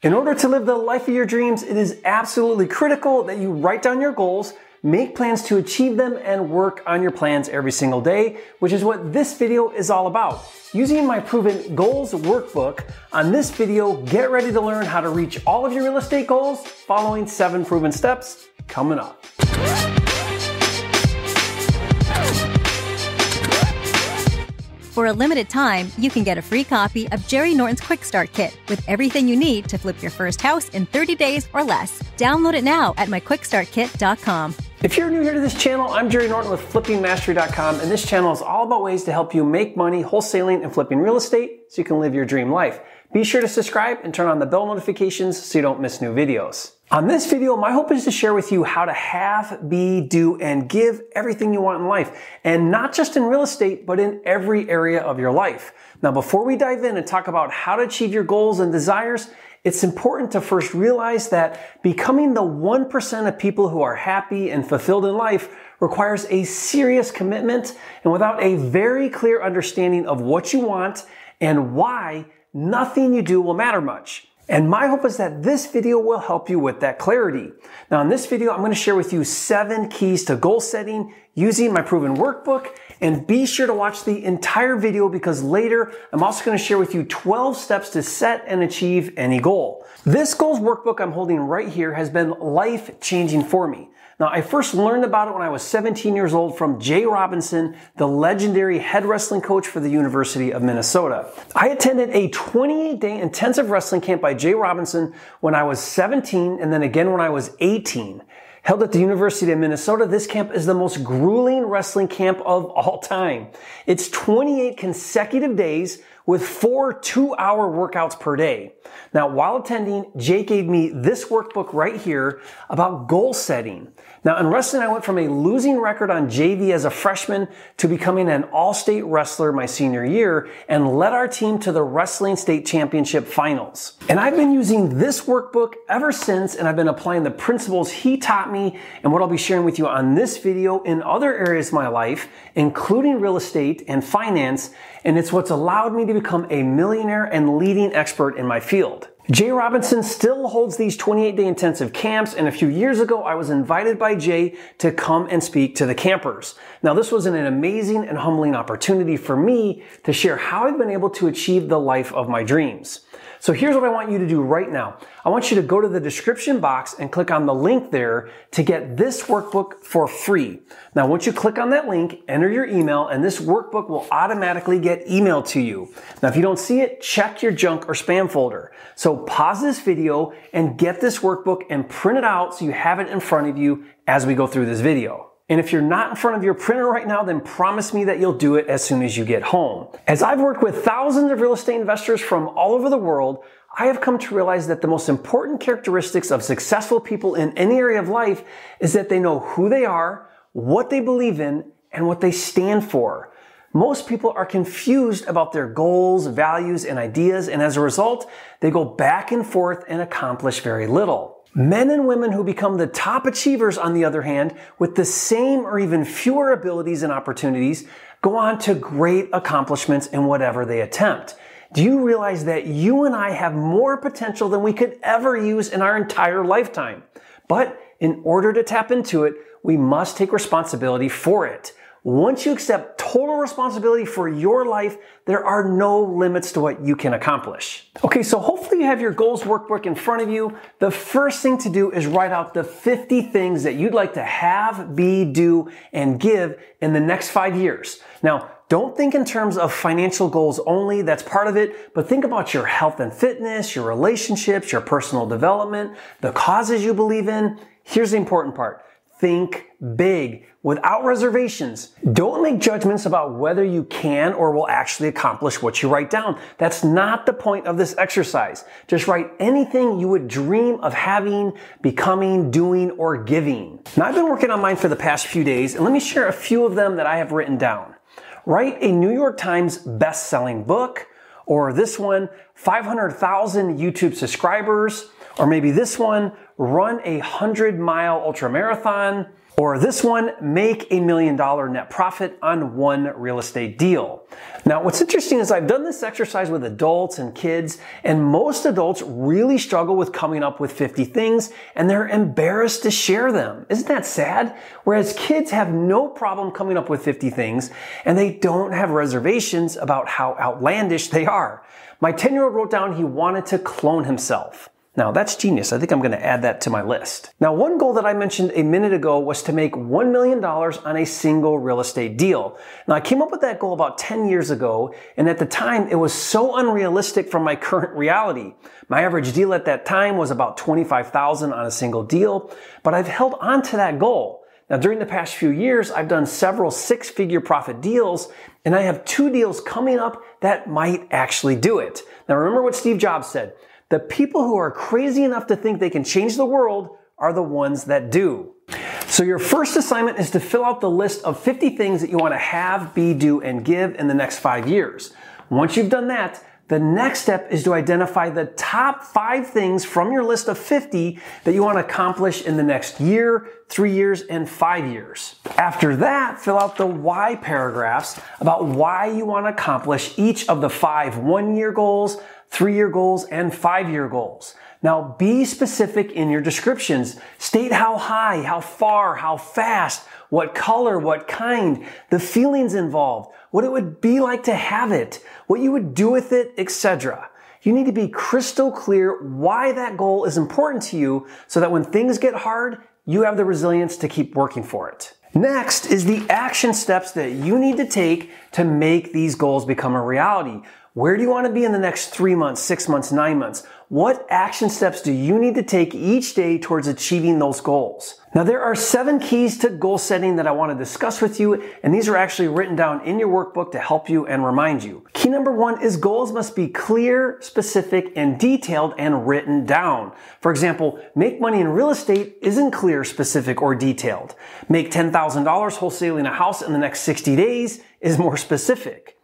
In order to live the life of your dreams, it is absolutely critical that you write down your goals, make plans to achieve them, and work on your plans every single day, which is what this video is all about. Using my proven goals workbook, on this video, get ready to learn how to reach all of your real estate goals following seven proven steps coming up. A limited time, you can get a free copy of Jerry Norton's Quick Start Kit with everything you need to flip your first house in 30 days or less. Download it now at myquickstartkit.com. If you're new here to this channel, I'm Jerry Norton with flippingmastery.com, and this channel is all about ways to help you make money wholesaling and flipping real estate so you can live your dream life. Be sure to subscribe and turn on the bell notifications so you don't miss new videos. On this video, my hope is to share with you how to have, be, do, and give everything you want in life. And not just in real estate, but in every area of your life. Now, before we dive in and talk about how to achieve your goals and desires, it's important to first realize that becoming the 1% of people who are happy and fulfilled in life requires a serious commitment. And without a very clear understanding of what you want and why, nothing you do will matter much. And my hope is that this video will help you with that clarity. Now in this video, I'm going to share with you seven keys to goal setting using my proven workbook. And be sure to watch the entire video because later I'm also going to share with you 12 steps to set and achieve any goal. This goals workbook I'm holding right here has been life changing for me. Now, I first learned about it when I was 17 years old from Jay Robinson, the legendary head wrestling coach for the University of Minnesota. I attended a 28 day intensive wrestling camp by Jay Robinson when I was 17 and then again when I was 18. Held at the University of Minnesota, this camp is the most grueling wrestling camp of all time. It's 28 consecutive days with four two hour workouts per day. Now, while attending, Jake gave me this workbook right here about goal setting. Now, in wrestling, I went from a losing record on JV as a freshman to becoming an all-state wrestler my senior year and led our team to the wrestling state championship finals. And I've been using this workbook ever since, and I've been applying the principles he taught me and what I'll be sharing with you on this video in other areas of my life, including real estate and finance. And it's what's allowed me to become a millionaire and leading expert in my field. Jay Robinson still holds these 28 day intensive camps, and a few years ago, I was invited by Jay to come and speak to the campers. Now, this was an amazing and humbling opportunity for me to share how I've been able to achieve the life of my dreams. So here's what I want you to do right now. I want you to go to the description box and click on the link there to get this workbook for free. Now, once you click on that link, enter your email and this workbook will automatically get emailed to you. Now, if you don't see it, check your junk or spam folder. So pause this video and get this workbook and print it out so you have it in front of you as we go through this video. And if you're not in front of your printer right now, then promise me that you'll do it as soon as you get home. As I've worked with thousands of real estate investors from all over the world, I have come to realize that the most important characteristics of successful people in any area of life is that they know who they are, what they believe in, and what they stand for. Most people are confused about their goals, values, and ideas, and as a result, they go back and forth and accomplish very little. Men and women who become the top achievers, on the other hand, with the same or even fewer abilities and opportunities, go on to great accomplishments in whatever they attempt. Do you realize that you and I have more potential than we could ever use in our entire lifetime? But in order to tap into it, we must take responsibility for it. Once you accept total responsibility for your life, there are no limits to what you can accomplish. Okay, so hopefully you have your goals workbook in front of you. The first thing to do is write out the 50 things that you'd like to have, be, do, and give in the next five years. Now, don't think in terms of financial goals only, that's part of it, but think about your health and fitness, your relationships, your personal development, the causes you believe in. Here's the important part. Think big without reservations. Don't make judgments about whether you can or will actually accomplish what you write down. That's not the point of this exercise. Just write anything you would dream of having, becoming, doing, or giving. Now, I've been working on mine for the past few days, and let me share a few of them that I have written down. Write a New York Times best-selling book, or this one, 500,000 YouTube subscribers, or maybe this one, run a 100 mile ultra marathon, Or this one, make a million dollar net profit on one real estate deal. Now, what's interesting is I've done this exercise with adults and kids, and most adults really struggle with coming up with 50 things, and they're embarrassed to share them. Isn't that sad? Whereas kids have no problem coming up with 50 things, and they don't have reservations about how outlandish they are. My 10 year old wrote down he wanted to clone himself. Now that's genius. I think I'm going to add that to my list. Now, one goal that I mentioned a minute ago was to make $1 million on a single real estate deal. Now I came up with that goal about 10 years ago, and at the time it was so unrealistic from my current reality. My average deal at that time was about 25,000 on a single deal, but I've held on to that goal. Now, during the past few years, I've done several six figure profit deals, and I have two deals coming up that might actually do it. Now, remember what Steve Jobs said. The people who are crazy enough to think they can change the world are the ones that do. So your first assignment is to fill out the list of 50 things that you want to have, be, do, and give in the next five years. Once you've done that, the next step is to identify the top five things from your list of 50 that you want to accomplish in the next year, three years, and five years. After that, fill out the why paragraphs about why you want to accomplish each of the five one year goals, three year goals, and five year goals. Now be specific in your descriptions. State how high, how far, how fast, what color, what kind, the feelings involved, what it would be like to have it, what you would do with it, etc. You need to be crystal clear why that goal is important to you so that when things get hard, you have the resilience to keep working for it. Next is the action steps that you need to take to make these goals become a reality. Where do you want to be in the next three months, six months, nine months? What action steps do you need to take each day towards achieving those goals? Now, there are seven keys to goal setting that I want to discuss with you, and these are actually written down in your workbook to help you and remind you. Key number one is goals must be clear, specific, and detailed and written down. For example, make money in real estate isn't clear, specific, or detailed. Make $10,000 wholesaling a house in the next 60 days is more specific.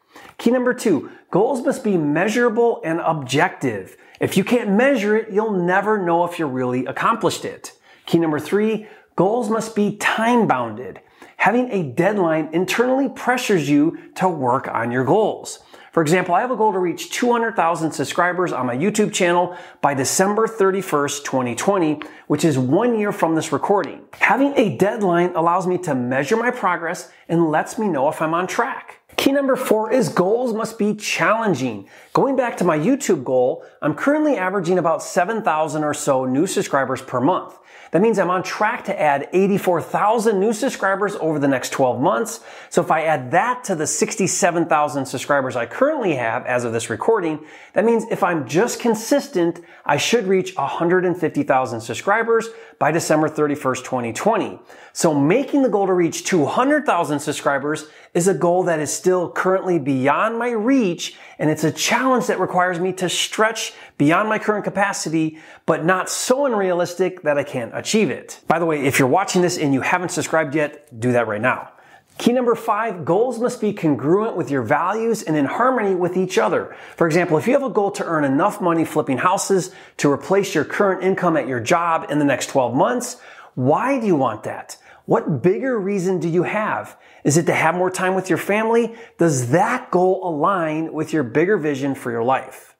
Key number two, goals must be measurable and objective. If you can't measure it, you'll never know if you really accomplished it. Key number three, goals must be time bounded. Having a deadline internally pressures you to work on your goals. For example, I have a goal to reach 200,000 subscribers on my YouTube channel by December 31st, 2020, which is one year from this recording. Having a deadline allows me to measure my progress and lets me know if I'm on track. Key number four is goals must be challenging. Going back to my YouTube goal, I'm currently averaging about 7,000 or so new subscribers per month. That means I'm on track to add 84,000 new subscribers over the next 12 months. So if I add that to the 67,000 subscribers I currently have as of this recording, that means if I'm just consistent, I should reach 150,000 subscribers by December 31st, 2020. So making the goal to reach 200,000 subscribers is a goal that is still currently beyond my reach and it's a challenge that requires me to stretch beyond my current capacity, but not so unrealistic that I can't achieve it. By the way, if you're watching this and you haven't subscribed yet, do that right now. Key number five, goals must be congruent with your values and in harmony with each other. For example, if you have a goal to earn enough money flipping houses to replace your current income at your job in the next 12 months, why do you want that? What bigger reason do you have? Is it to have more time with your family? Does that goal align with your bigger vision for your life?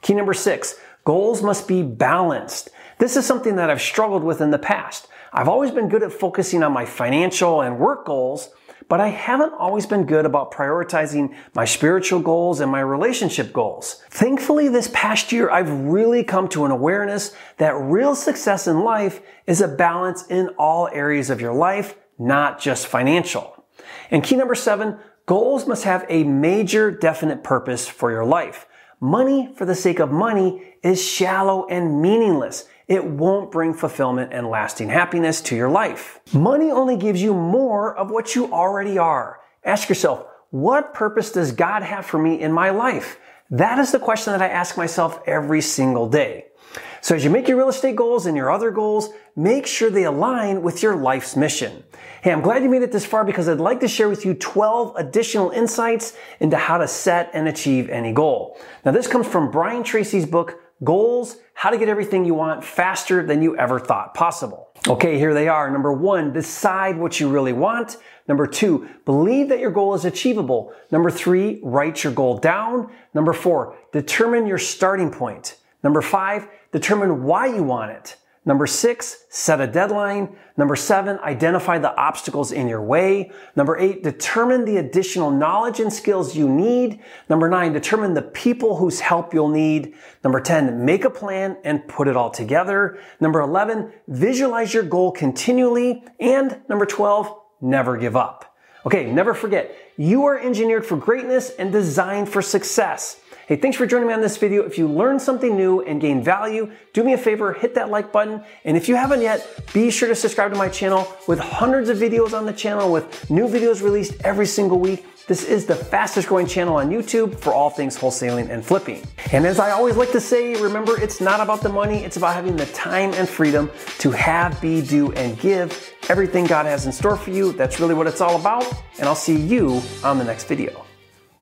Key number six, goals must be balanced. This is something that I've struggled with in the past. I've always been good at focusing on my financial and work goals, but I haven't always been good about prioritizing my spiritual goals and my relationship goals. Thankfully, this past year, I've really come to an awareness that real success in life is a balance in all areas of your life, not just financial. And key number seven, goals must have a major definite purpose for your life. Money for the sake of money is shallow and meaningless it won't bring fulfillment and lasting happiness to your life. Money only gives you more of what you already are. Ask yourself, what purpose does God have for me in my life? That is the question that I ask myself every single day. So as you make your real estate goals and your other goals, make sure they align with your life's mission. Hey, I'm glad you made it this far because I'd like to share with you 12 additional insights into how to set and achieve any goal. Now this comes from Brian Tracy's book, Goals, How to Get Everything You Want Faster Than You Ever Thought Possible. Okay, here they are. Number one, decide what you really want. Number two, believe that your goal is achievable. Number three, write your goal down. Number four, determine your starting point. Number five, determine why you want it. Number six, set a deadline. Number seven, identify the obstacles in your way. Number eight, determine the additional knowledge and skills you need. Number nine, determine the people whose help you'll need. Number 10, make a plan and put it all together. Number 11, visualize your goal continually. And number 12, never give up. Okay, never forget, you are engineered for greatness and designed for success. Hey, thanks for joining me on this video. If you learned something new and gained value, do me a favor, hit that like button. And if you haven't yet, be sure to subscribe to my channel with hundreds of videos on the channel with new videos released every single week. This is the fastest growing channel on YouTube for all things wholesaling and flipping. And as I always like to say, remember, it's not about the money, it's about having the time and freedom to have, be, do, and give everything God has in store for you. That's really what it's all about. And I'll see you on the next video.